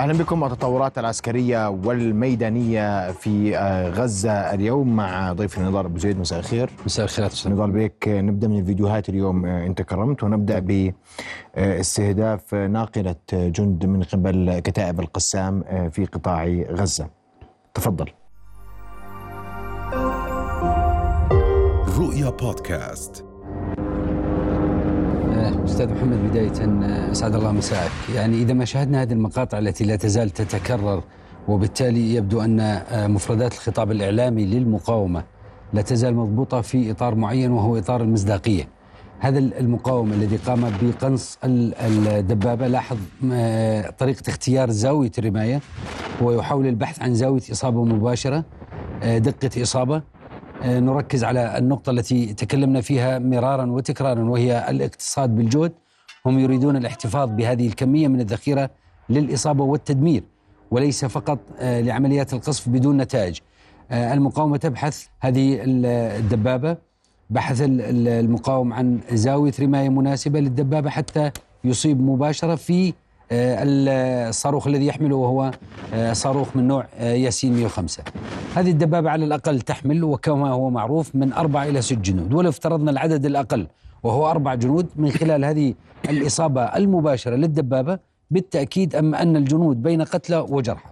أهلا بكم. التطورات العسكرية والميدانية في آه، غزة اليوم مع ضيفنا نضال أبو زيد. مساء الخير. مساء الخير نضال بيك نبدأ من الفيديوهات اليوم آه، انت كرمت ونبدأ باستهداف ناقلة جند من قبل كتائب القسام آه، في قطاع غزة. تفضل. رؤيا بودكاست. أستاذ محمد بداية أسعد الله مساءك، يعني إذا ما شاهدنا هذه المقاطع التي لا تزال تتكرر وبالتالي يبدو أن مفردات الخطاب الإعلامي للمقاومة لا تزال مضبوطة في إطار معين وهو إطار المصداقية. هذا المقاوم الذي قام بقنص الدبابة لاحظ طريقة اختيار زاوية الرماية هو يحاول البحث عن زاوية إصابة مباشرة دقة إصابة آه، نركز على النقطة التي تكلمنا فيها مرارا وتكرارا وهي الاقتصاد بالجهد. هم يريدون الاحتفاظ بهذه الكمية من الذخيرة للإصابة والتدمير وليس فقط آه، لعمليات القصف بدون نتائج. آه، المقاومة تبحث هذه الدبابة بحث المقاوم عن زاوية رماية مناسبة للدبابة حتى يصيب مباشرة في آه، الصاروخ الذي يحمله وهو آه، صاروخ من نوع آه، ياسين 105 هذه الدبابة على الأقل تحمل وكما هو معروف من أربع إلى ست جنود. ولو افترضنا العدد الأقل وهو أربع جنود من خلال هذه الإصابة المباشرة للدبابة بالتأكيد أما أن الجنود بين قتلى وجرحى.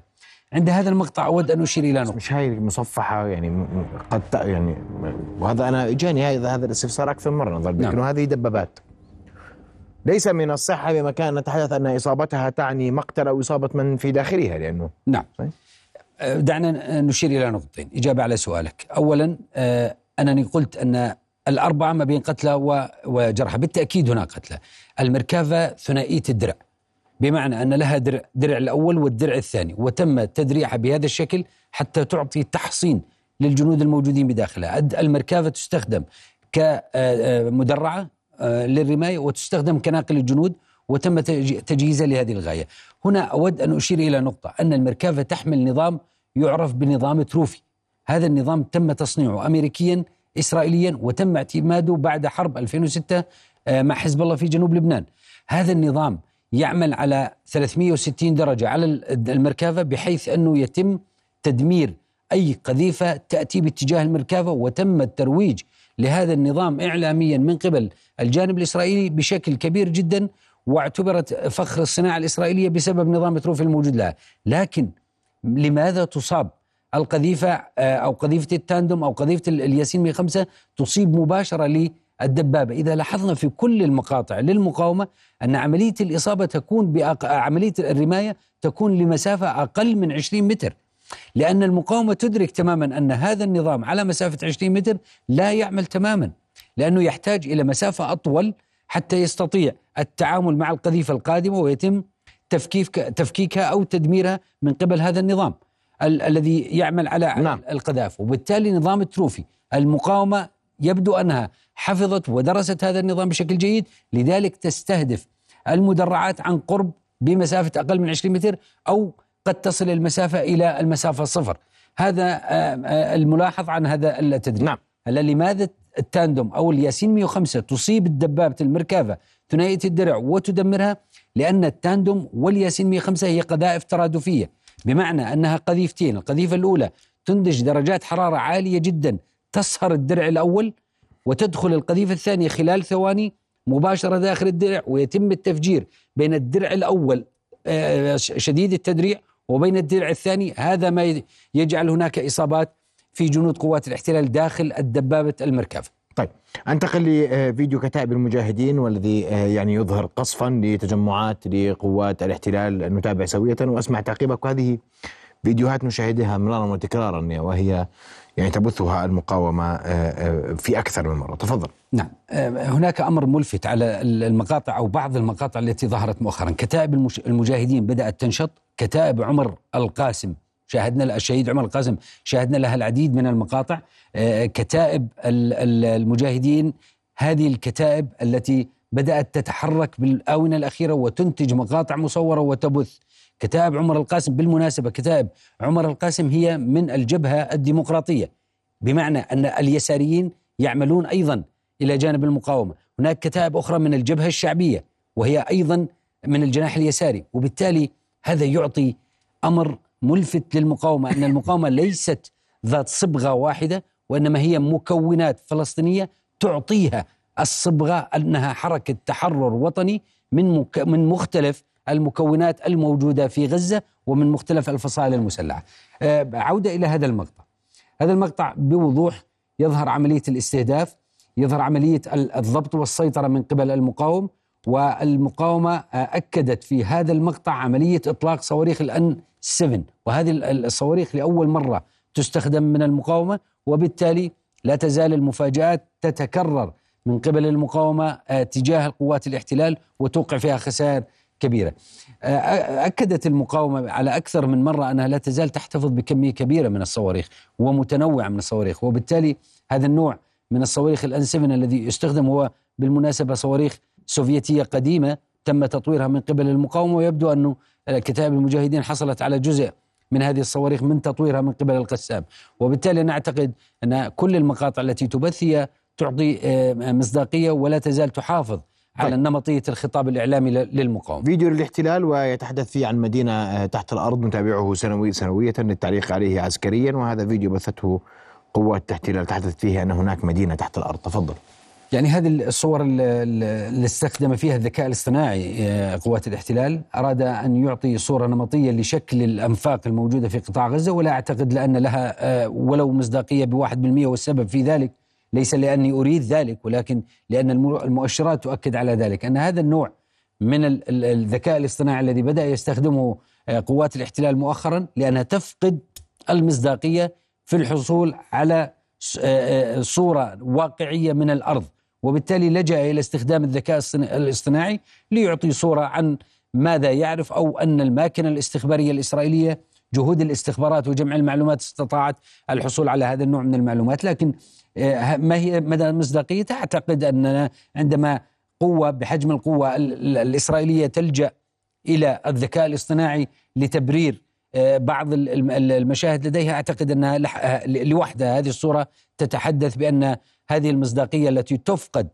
عند هذا المقطع أود أن أشير إلى نقطة. مش هاي مصفحة يعني قد يعني وهذا أنا إجاني هذا هذا الاستفسار أكثر مرة نظر نعم. هذه دبابات. ليس من الصحة بمكان نتحدث أن إصابتها تعني مقتل أو إصابة من في داخلها لأنه نعم. دعنا نشير إلى نقطتين. إجابة على سؤالك. أولا أه، أنني قلت أن الأربعة ما بين قتلى وجرحى. بالتأكيد هناك قتلى. المركافة ثنائية الدرع. بمعنى أن لها درع, درع الأول والدرع الثاني. وتم تدريعها بهذا الشكل حتى تعطي تحصين للجنود الموجودين بداخلها. المركافة تستخدم كمدرعة آه، للرماية وتستخدم كناقل الجنود وتم تجهيزها لهذه الغاية. هنا أود أن أشير إلى نقطة أن المركافة تحمل نظام يعرف بنظام تروفي. هذا النظام تم تصنيعه أمريكيا إسرائيليا وتم اعتماده بعد حرب 2006 آه، مع حزب الله في جنوب لبنان. هذا النظام يعمل على 360 درجة على الميركافا بحيث أنه يتم تدمير أي قذيفة تأتي باتجاه الميركافا وتم الترويج لهذا النظام إعلاميا من قبل الجانب الإسرائيلي بشكل كبير جدا واعتبرت فخر الصناعة الإسرائيلية بسبب نظام تروفي الموجود لها. لكن لماذا تصاب القذيفة آه، أو قذيفة التاندوم أو قذيفة الياسين 105 تصيب مباشرة للدبابة؟ إذا لاحظنا في كل المقاطع للمقاومة أن عملية الإصابة تكون بأق... عملية الرماية تكون لمسافة أقل من 20 متر. لأن المقاومة تدرك تماما أن هذا النظام على مسافة 20 متر لا يعمل تماما لأنه يحتاج إلى مسافة أطول حتى يستطيع التعامل مع القذيفة القادمة ويتم تفكيك تفكيكها أو تدميرها من قبل هذا النظام ال- الذي يعمل على نعم. القذافة وبالتالي نظام التروفي المقاومة يبدو أنها حفظت ودرست هذا النظام بشكل جيد لذلك تستهدف المدرعات عن قرب بمسافة أقل من 20 متر أو قد تصل المسافة إلى المسافة صفر. هذا آه، آه، الملاحظ عن هذا التدريب نعم. هلا لماذا التاندوم أو الياسين 105 تصيب الدبابة المركافة ثنائية الدرع وتدمرها؟ لأن التاندوم والياسين 105 هي قذائف ترادفية. بمعنى أنها قذيفتين القذيفة الأولى تنتج درجات حرارة عالية جدا تصهر الدرع الأول وتدخل القذيفة الثانية خلال ثواني مباشرة داخل الدرع ويتم التفجير بين الدرع الأول آه، شديد التدريع وبين الدرع الثاني هذا ما يجعل هناك إصابات في جنود قوات الاحتلال داخل الدبابة المركبة طيب أنتقل لفيديو كتائب المجاهدين والذي آه، يعني يظهر قصفا لتجمعات لقوات الاحتلال نتابع سوية وأسمع تعقيبك. هذه فيديوهات نشاهدها مرارا وتكرارا وهي يعني تبثها المقاومة آه، آه، في أكثر من مرة. تفضل. نعم. هناك أمر ملفت على المقاطع أو بعض المقاطع التي ظهرت مؤخرا. كتائب المجاهدين بدأت تنشط. كتائب عمر القاسم. شاهدنا الشهيد عمر القاسم. شاهدنا لها العديد من المقاطع. آه، كتائب المجاهدين. هذه الكتائب التي بدأت تتحرك بالآونة الأخيرة وتنتج مقاطع مصورة وتبث. كتائب عمر القاسم بالمناسبة كتائب عمر القاسم هي من الجبهة الديمقراطية. بمعنى أن اليساريين يعملون أيضا إلى جانب المقاومة. هناك كتائب أخرى من الجبهة الشعبية وهي أيضا من الجناح اليساري. وبالتالي هذا يعطي أمر ملفت للمقاومة أن المقاومة ليست ذات صبغة واحدة وإنما هي مكونات فلسطينية تعطيها الصبغة أنها حركة تحرر وطني من مك من مختلف المكونات الموجودة في غزة ومن مختلف الفصائل المسلحة. آه، عودة إلى هذا المقطع. هذا المقطع بوضوح يظهر عملية الاستهداف، يظهر عملية الضبط والسيطرة من قبل المقاوم والمقاومة آه، أكدت في هذا المقطع عملية إطلاق صواريخ الأن 7 وهذه الصواريخ لأول مرة تستخدم من المقاومة وبالتالي لا تزال المفاجآت تتكرر من قبل المقاومة آه، تجاه قوات الاحتلال وتوقع فيها خسائر كبيرة. آه، أكدت المقاومة على أكثر من مرة أنها لا تزال تحتفظ بكمية كبيرة من الصواريخ ومتنوعة من الصواريخ وبالتالي هذا النوع من الصواريخ الأن 7 الذي يستخدم هو بالمناسبة صواريخ سوفيتية قديمة تم تطويرها من قبل المقاومة ويبدو انه كتائب المجاهدين حصلت على جزء من هذه الصواريخ من تطويرها من قبل القسام. وبالتالي نعتقد أن كل المقاطع التي تبث هي تعطي آه، مصداقية ولا تزال تحافظ على طيب. نمطية الخطاب الإعلامي للمقاومة. فيديو للاحتلال ويتحدث فيه عن مدينة آه، تحت الأرض نتابعه سنوي سنوية للتعليق عليه عسكريا وهذا فيديو بثته قوات الاحتلال. تحدث فيه أن هناك مدينة تحت الأرض. تفضل. يعني هذه الصور اللي استخدم فيها الذكاء الاصطناعي آه، قوات الاحتلال أراد أن يعطي صورة نمطية لشكل الأنفاق الموجودة في قطاع غزة ولا أعتقد لأن لها آه، ولو مصداقية بواحد بالمئة والسبب في ذلك ليس لأني أريد ذلك ولكن لأن المؤشرات تؤكد على ذلك. أن هذا النوع من الذكاء الاصطناعي الذي بدأ يستخدمه آه، قوات الاحتلال مؤخرا لأنها تفقد المصداقية في الحصول على صورة واقعية من الأرض. وبالتالي لجأ إلى استخدام الذكاء الاصطناعي ليعطي صورة عن ماذا يعرف أو أن الماكنة الاستخبارية الإسرائيلية جهود الاستخبارات وجمع المعلومات استطاعت الحصول على هذا النوع من المعلومات. لكن آه، ما هي مدى مصداقيتها أعتقد أننا عندما قوة بحجم القوة الإسرائيلية تلجأ إلى الذكاء الاصطناعي لتبرير بعض المشاهد لديها أعتقد أنها لوحدها هذه الصورة تتحدث بأن هذه المصداقية التي تفقد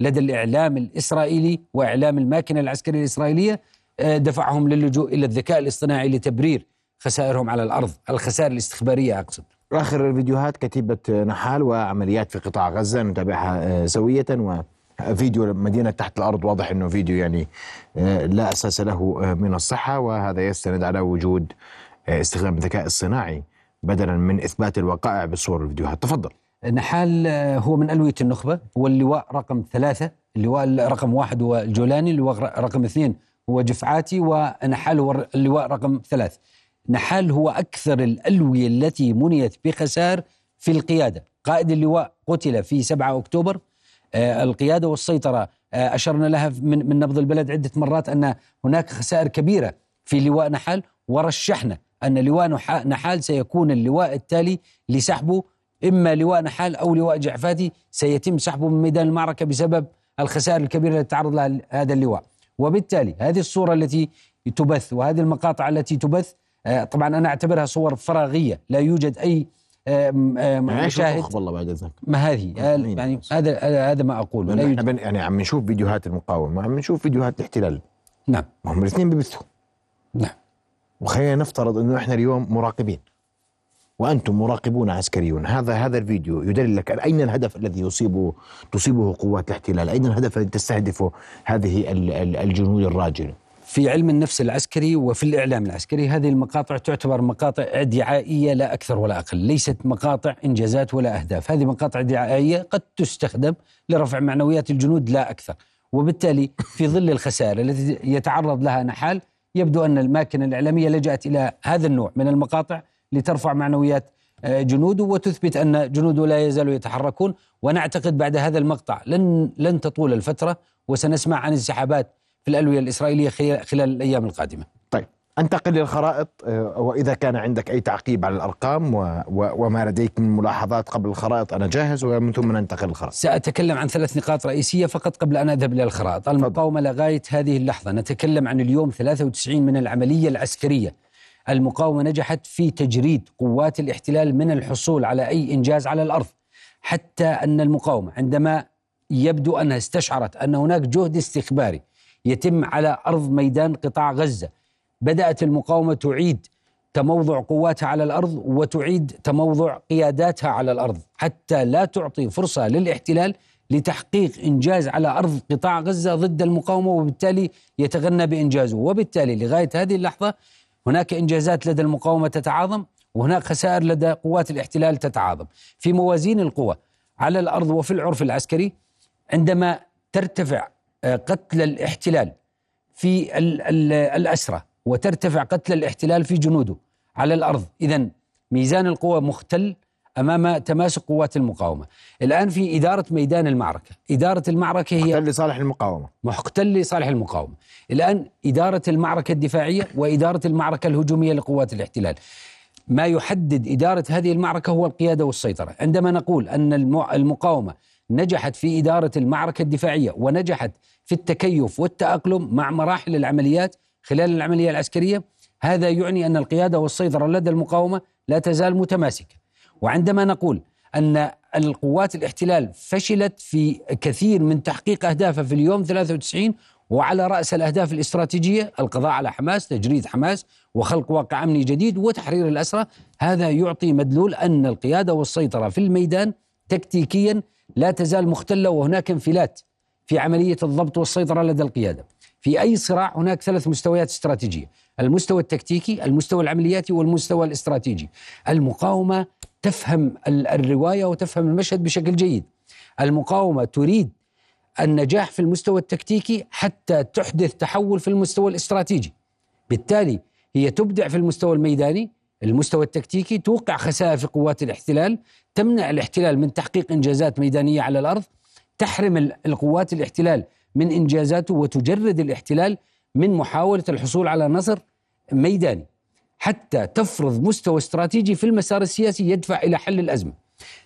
لدى الإعلام الإسرائيلي وإعلام الماكنة العسكرية الإسرائيلية آه، دفعهم للجوء إلى الذكاء الاصطناعي لتبرير خسائرهم على الأرض، الخسائر الاستخبارية أقصد. آخر الفيديوهات كتيبة نحال وعمليات في قطاع غزة نتابعها آه، سوية وفيديو مدينة تحت الأرض واضح إنه فيديو يعني لا أساس له من الصحة وهذا يستند على وجود استخدام الذكاء الصناعي بدلا من إثبات الوقائع بالصور والفيديوهات تفضل. نحال آه، هو من ألوية النخبة هو اللواء رقم ثلاثة اللواء رقم واحد هو الجولاني اللواء رقم اثنين هو جفعاتي ونحال هو اللواء رقم ثلاث. نحال هو أكثر الألوية التي منيت بخسار في القيادة. قائد اللواء قتل في 7 أكتوبر. آه القيادة والسيطرة آه أشرنا لها من, من نبض البلد عدة مرات أن هناك خسائر كبيرة في لواء نحال ورشحنا أن لواء نحال سيكون اللواء التالي لسحبه إما لواء نحال أو لواء جعفاتي سيتم سحبه من ميدان المعركة بسبب الخسائر الكبيرة التي تعرض لها هذا اللواء. وبالتالي هذه الصورة التي تبث وهذه المقاطع التي تبث آه، طبعا أنا أعتبرها صور فراغية لا يوجد أي آه، آه، مشاهد. والله بعد إذنك؟ ما هذه يعني هذا هذا ما اقوله لا يوجد. يعني عم نشوف فيديوهات المقاومة عم نشوف فيديوهات الاحتلال. نعم. هم الاثنين ببثوا نعم. وخلينا نفترض إنه إحنا اليوم مراقبين. وأنتم مراقبون عسكريون. هذا هذا الفيديو يدل لك أين الهدف الذي يصيبه تصيبه قوات الاحتلال؟ أين الهدف الذي تستهدفه هذه الجنود الراجله في علم النفس العسكري وفي الإعلام العسكري هذه المقاطع تعتبر مقاطع دعائية لا أكثر ولا أقل، ليست مقاطع إنجازات ولا أهداف، هذه مقاطع دعائية قد تستخدم لرفع معنويات الجنود لا أكثر، وبالتالي في ظل الخسائر التي يتعرض لها نحال يبدو أن الماكنة الإعلامية لجأت إلى هذا النوع من المقاطع لترفع معنويات آه، جنوده وتثبت أن جنوده لا يزالوا يتحركون ونعتقد بعد هذا المقطع لن لن تطول الفترة وسنسمع عن انسحابات في الألوية الإسرائيلية خلال الأيام القادمة. أنتقل للخرائط آه، وإذا كان عندك أي تعقيب على الأرقام وما لديك من ملاحظات قبل الخرائط أنا جاهز ومن ثم ننتقل للخرائط. سأتكلم عن ثلاث نقاط رئيسية فقط قبل أن أذهب إلى الخرائط، المقاومة لغاية هذه اللحظة. نتكلم عن اليوم 93 من العملية العسكرية. المقاومة نجحت في تجريد قوات الاحتلال من الحصول على أي إنجاز على الأرض. حتى أن المقاومة عندما يبدو أنها استشعرت أن هناك جهد استخباري يتم على أرض ميدان قطاع غزة بدأت المقاومة تعيد تموضع قواتها على الأرض وتعيد تموضع قياداتها على الأرض حتى لا تعطي فرصة للاحتلال لتحقيق إنجاز على أرض قطاع غزة ضد المقاومة وبالتالي يتغنى بإنجازه. وبالتالي لغاية هذه اللحظة هناك إنجازات لدى المقاومة تتعاظم وهناك خسائر لدى قوات الاحتلال تتعاظم. في موازين القوى على الأرض وفي العرف العسكري عندما ترتفع آه، قتل الاحتلال في ال- ال- الأسرة وترتفع قتل الاحتلال في جنوده على الأرض. إذا ميزان القوى مختل أمام تماسك قوات المقاومة. الآن في إدارة ميدان المعركة. إدارة المعركة هي محتل لصالح المقاومة. محتل لصالح المقاومة. الآن إدارة المعركة الدفاعية وإدارة المعركة الهجومية لقوات الاحتلال. ما يحدد إدارة هذه المعركة هو القيادة والسيطرة. عندما نقول أن المع- المقاومة نجحت في إدارة المعركة الدفاعية ونجحت في التكيف والتأقلم مع مراحل العمليات خلال العملية العسكرية هذا يعني أن القيادة والسيطرة لدى المقاومة لا تزال متماسكة. وعندما نقول أن القوات الاحتلال فشلت في كثير من تحقيق أهدافها في اليوم 93 وعلى رأس الأهداف الاستراتيجية القضاء على حماس تجريد حماس وخلق واقع أمني جديد وتحرير الأسرى هذا يعطي مدلول أن القيادة والسيطرة في الميدان تكتيكيا لا تزال مختلة وهناك انفلات في عملية الضبط والسيطرة لدى القيادة. في أي صراع هناك ثلاث مستويات استراتيجية. المستوى التكتيكي المستوى العملياتي والمستوى الاستراتيجي. المقاومة تفهم ال- الرواية وتفهم المشهد بشكل جيد. المقاومة تريد النجاح في المستوى التكتيكي حتى تحدث تحول في المستوى الاستراتيجي. بالتالي هي تبدع في المستوى الميداني. المستوى التكتيكي توقع خسائر في قوات الاحتلال تمنع الاحتلال من تحقيق إنجازات ميدانية على الأرض تحرم ال- القوات الاحتلال من إنجازاته وتجرد الاحتلال من محاولة الحصول على نصر ميداني. حتى تفرض مستوى استراتيجي في المسار السياسي يدفع إلى حل الأزمة.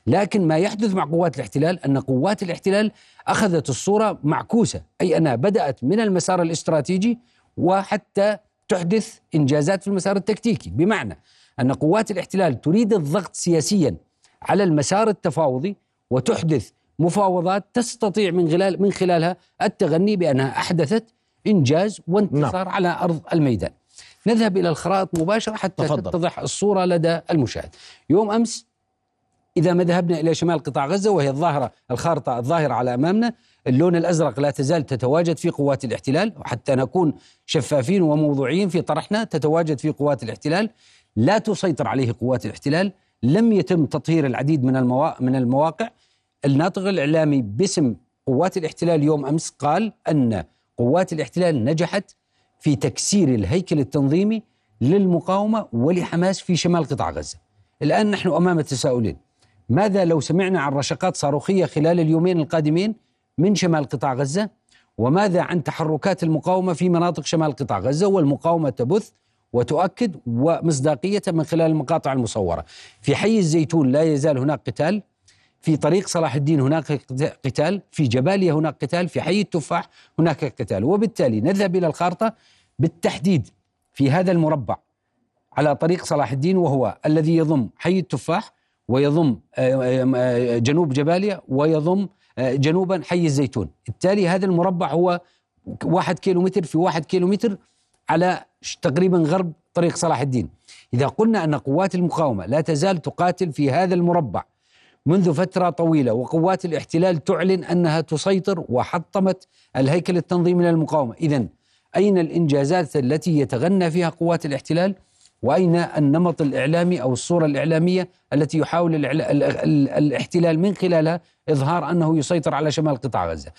لكن ما يحدث مع قوات الاحتلال أن قوات الاحتلال أخذت الصورة معكوسة، أي أنها بدأت من المسار الاستراتيجي وحتى تحدث إنجازات في المسار التكتيكي، بمعنى أن قوات الاحتلال تريد الضغط سياسيا على المسار التفاوضي وتحدث مفاوضات تستطيع من خلال من خلالها التغني بأنها أحدثت إنجاز وانتصار على أرض الميدان. نذهب إلى الخرائط مباشرة حتى تفضل. تتضح الصورة لدى المشاهد. يوم أمس إذا ما ذهبنا إلى شمال قطاع غزة وهي الظاهره الخارطة الظاهرة على أمامنا اللون الأزرق لا تزال تتواجد في قوات الاحتلال وحتى نكون شفافين وموضوعيين في طرحنا تتواجد في قوات الاحتلال لا تسيطر عليه قوات الاحتلال لم يتم تطهير العديد من. من المواقع الناطق الإعلامي باسم قوات الاحتلال يوم أمس قال أن قوات الاحتلال نجحت في تكسير الهيكل التنظيمي للمقاومة ولحماس في شمال قطاع غزة. الآن نحن أمام تساؤلين. ماذا لو سمعنا عن رشقات صاروخية خلال اليومين القادمين من شمال قطاع غزة؟ وماذا عن تحركات المقاومة في مناطق شمال قطاع غزة والمقاومة تبث وتؤكد ومصداقية من خلال المقاطع المصورة. في حي الزيتون لا يزال هناك قتال في طريق صلاح الدين هناك قتال في جباليا هناك قتال في حي التفاح هناك قتال. وبالتالي نذهب إلى الخارطة بالتحديد في هذا المربع على طريق صلاح الدين وهو الذي يضم حي التفاح ويضم آه، آه، جنوب جباليا ويضم آه، جنوبا حي الزيتون. بالتالي هذا المربع هو واحد كيلو متر في واحد كيلو متر على تقريبا غرب طريق صلاح الدين. إذا قلنا أن قوات المقاومة لا تزال تقاتل في هذا المربع منذ فترة طويلة وقوات الاحتلال تعلن أنها تسيطر وحطمت الهيكل التنظيمي للمقاومة إذا أين الإنجازات التي يتغنى فيها قوات الاحتلال؟ وأين النمط الإعلامي أو الصورة الإعلامية التي يحاول الاحتلال من خلالها إظهار أنه يسيطر على شمال قطاع غزة؟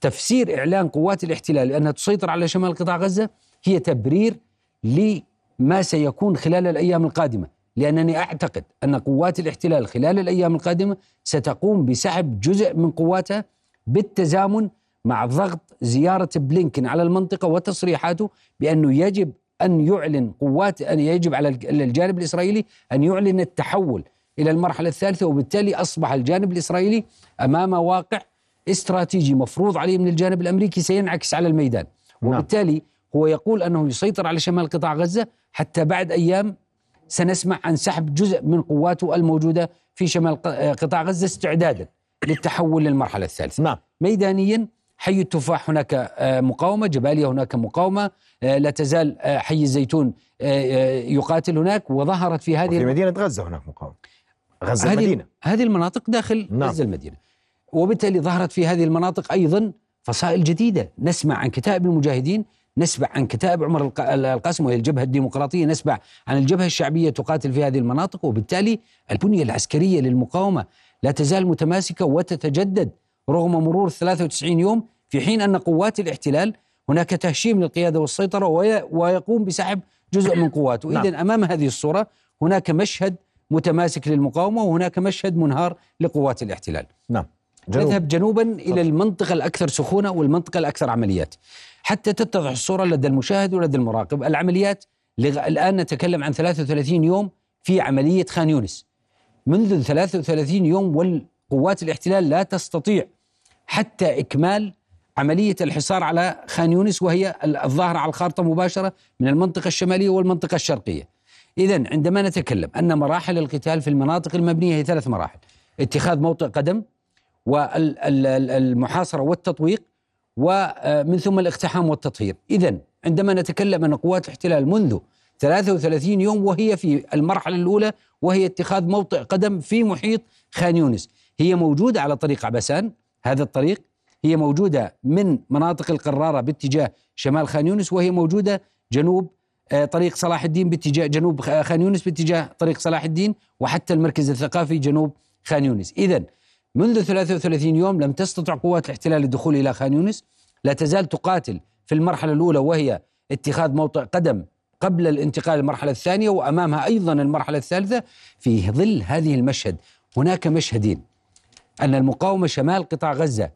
تفسير إعلان قوات الاحتلال لأنها تسيطر على شمال قطاع غزة هي تبرير لما سيكون خلال الأيام القادمة. لأنني أعتقد أن قوات الاحتلال خلال الأيام القادمة ستقوم بسحب جزء من قواتها بالتزامن مع ضغط زيارة بلينكن على المنطقة وتصريحاته بأنه يجب أن يعلن قوات أن يجب على الجانب الإسرائيلي أن يعلن التحول إلى المرحلة الثالثة وبالتالي أصبح الجانب الإسرائيلي أمام واقع استراتيجي مفروض عليه من الجانب الأمريكي سينعكس على الميدان نعم. وبالتالي هو يقول أنه يسيطر على شمال قطاع غزة حتى بعد أيام سنسمع عن سحب جزء من قواته الموجودة في شمال ق- قطاع غزة استعدادا للتحول للمرحلة الثالثة. نعم. ميدانيا حي التفاح هناك آه، مقاومة جباليا هناك مقاومة آه، لا تزال آه، حي الزيتون آه، آه، يقاتل هناك وظهرت في هذه في مدينة غزة هناك مقاومة. غزة هذه المدينة. هذه المناطق داخل نعم. غزة المدينة. وبالتالي ظهرت في هذه المناطق أيضا فصائل جديدة. نسمع عن كتائب المجاهدين نسمع عن كتائب عمر الق- القاسم وهي الجبهة الديمقراطية نسمع عن الجبهة الشعبية تقاتل في هذه المناطق وبالتالي البنية العسكرية للمقاومة لا تزال متماسكة وتتجدد رغم مرور 93 يوم في حين أن قوات الاحتلال هناك تهشيم للقيادة والسيطرة وي- ويقوم بسحب جزء من قواته. نعم. اذا أمام هذه الصورة هناك مشهد متماسك للمقاومة وهناك مشهد منهار لقوات الاحتلال. نعم. جنوب. نذهب جنوبا إلى المنطقة الأكثر سخونة والمنطقة الأكثر عمليات. حتى تتضح الصورة لدى المشاهد ولدى المراقب العمليات لغ... الآن نتكلم عن 33 يوم في عملية خان يونس منذ 33 يوم والقوات الاحتلال لا تستطيع حتى إكمال عملية الحصار على خان يونس وهي ال- الظاهرة على الخارطة مباشرة من المنطقة الشمالية والمنطقة الشرقية. اذا عندما نتكلم أن مراحل القتال في المناطق المبنية هي ثلاث مراحل، اتخاذ موطئ قدم والمحاصره والتطويق ومن ثم الاقتحام والتطهير. إذا عندما نتكلم أن قوات الاحتلال منذ 33 يوم وهي في المرحلة الأولى وهي اتخاذ موطئ قدم في محيط خان يونس. هي موجودة على طريق عبسان هذا الطريق. هي موجودة من مناطق القرارة باتجاه شمال خان يونس وهي موجودة جنوب آه، طريق صلاح الدين باتجاه جنوب خان يونس باتجاه طريق صلاح الدين وحتى المركز الثقافي جنوب خان يونس. إذا منذ 33 يوم لم تستطع قوات الاحتلال الدخول إلى خان يونس. لا تزال تقاتل في المرحلة الأولى وهي اتخاذ موطئ قدم قبل الانتقال للمرحلة الثانية وأمامها أيضا المرحلة الثالثة في ظل هذه المشهد. هناك مشهدين. أن المقاومة شمال قطاع غزة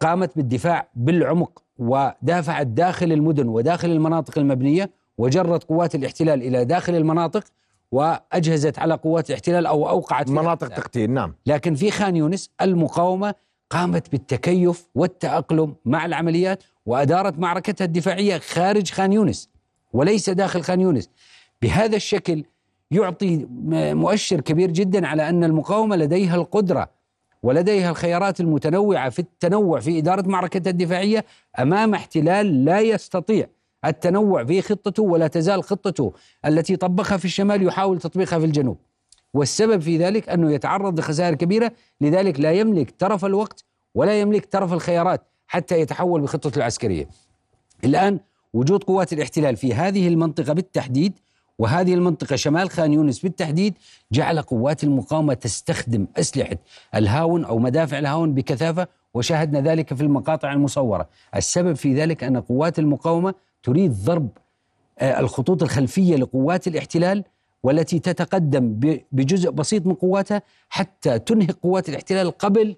قامت بالدفاع بالعمق ودافعت داخل المدن وداخل المناطق المبنية وجرت قوات الاحتلال إلى داخل المناطق وأجهزت على قوات الاحتلال أو أوقعت فيها مناطق. تقتيل نعم. لكن في خان يونس المقاومة قامت بالتكيف والتأقلم مع العمليات وأدارت معركتها الدفاعية خارج خان يونس وليس داخل خان يونس. بهذا الشكل يعطي مؤشر كبير جدا على أن المقاومة لديها القدرة ولديها الخيارات المتنوعة في التنوع في إدارة معركتها الدفاعية أمام احتلال لا يستطيع. التنوع في خطته ولا تزال خطته التي طبقها في الشمال يحاول تطبيقها في الجنوب والسبب في ذلك أنه يتعرض لخسائر كبيرة لذلك لا يملك ترف الوقت ولا يملك ترف الخيارات حتى يتحول بخطته العسكرية. الآن وجود قوات الاحتلال في هذه المنطقة بالتحديد وهذه المنطقة شمال خان يونس بالتحديد جعل قوات المقاومة تستخدم أسلحة الهاون أو مدافع الهاون بكثافة وشاهدنا ذلك في المقاطع المصورة. السبب في ذلك أن قوات المقاومة تريد ضرب آه، الخطوط الخلفية لقوات الاحتلال والتي تتقدم بجزء بسيط من قواتها حتى تنهك قوات الاحتلال قبل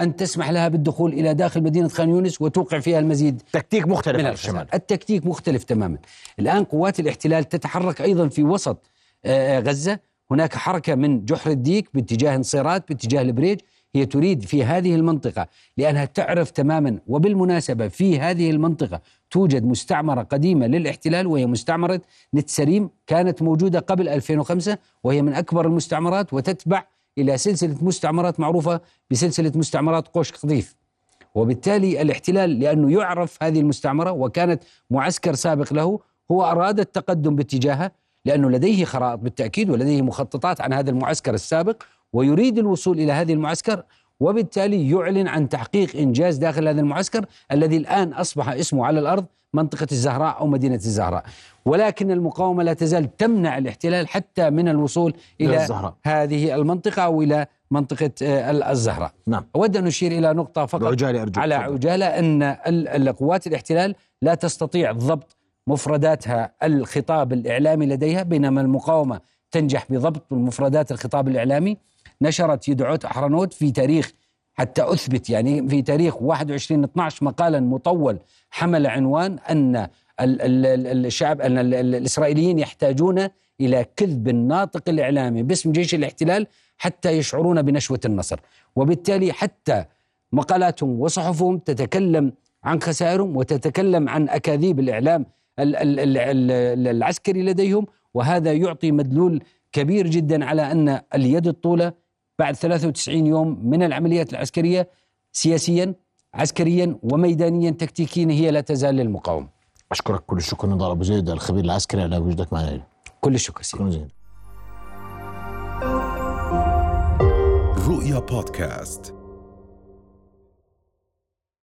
أن تسمح لها بالدخول إلى داخل مدينة خان يونس وتوقع فيها المزيد تكتيك مختلف من الشمال التكتيك مختلف تماما. الآن قوات الاحتلال تتحرك أيضا في وسط آه، غزة. هناك حركة من جحر الديك باتجاه انصيرات باتجاه البريج. هي تريد في هذه المنطقة لأنها تعرف تماما وبالمناسبة في هذه المنطقة توجد مستعمرة قديمة للاحتلال وهي مستعمرة نتسريم كانت موجودة قبل 2005 وهي من أكبر المستعمرات وتتبع إلى سلسلة مستعمرات معروفة بسلسلة مستعمرات قوش قطيف وبالتالي الاحتلال لأنه يعرف هذه المستعمرة وكانت معسكر سابق له هو أراد التقدم باتجاهها لأنه لديه خرائط بالتأكيد ولديه مخططات عن هذا المعسكر السابق ويريد الوصول إلى هذه المعسكر وبالتالي يعلن عن تحقيق إنجاز داخل هذا المعسكر الذي الآن أصبح اسمه على الأرض منطقة الزهراء أو مدينة الزهراء ولكن المقاومة لا تزال تمنع الاحتلال حتى من الوصول إلى إلى الزهراء. هذه المنطقة أو إلى منطقة آه، الزهراء نعم أود أن أشير إلى نقطة فقط بعجالة أرجوك على. عجالة ال- ال- قوات الاحتلال لا تستطيع ضبط مفرداتها الخطاب الإعلامي لديها بينما المقاومة تنجح بضبط مفردات الخطاب الإعلامي نشرت يدعوت أحرنوت في تاريخ حتى أثبت يعني في تاريخ 21 12 مقالا مطول حمل عنوان أن ال- ال- ال- الشعب أن ال- ال- الإسرائيليين يحتاجون إلى كذب الناطق الإعلامي باسم جيش الاحتلال حتى يشعرون بنشوة النصر. وبالتالي حتى مقالاتهم وصحفهم تتكلم عن خسائرهم وتتكلم عن أكاذيب الإعلام ال- ال- ال- ال- العسكري لديهم وهذا يعطي مدلول كبير جدا على أن اليد الطولة بعد 93 يوم من العمليات العسكرية سياسيا عسكريا وميدانيا تكتيكيا هي لا تزال للمقاومة. أشكرك كل الشكر نضال أبو زيد الخبير العسكري على وجودك معنا كل الشكر سيدي. رؤيا بودكاست.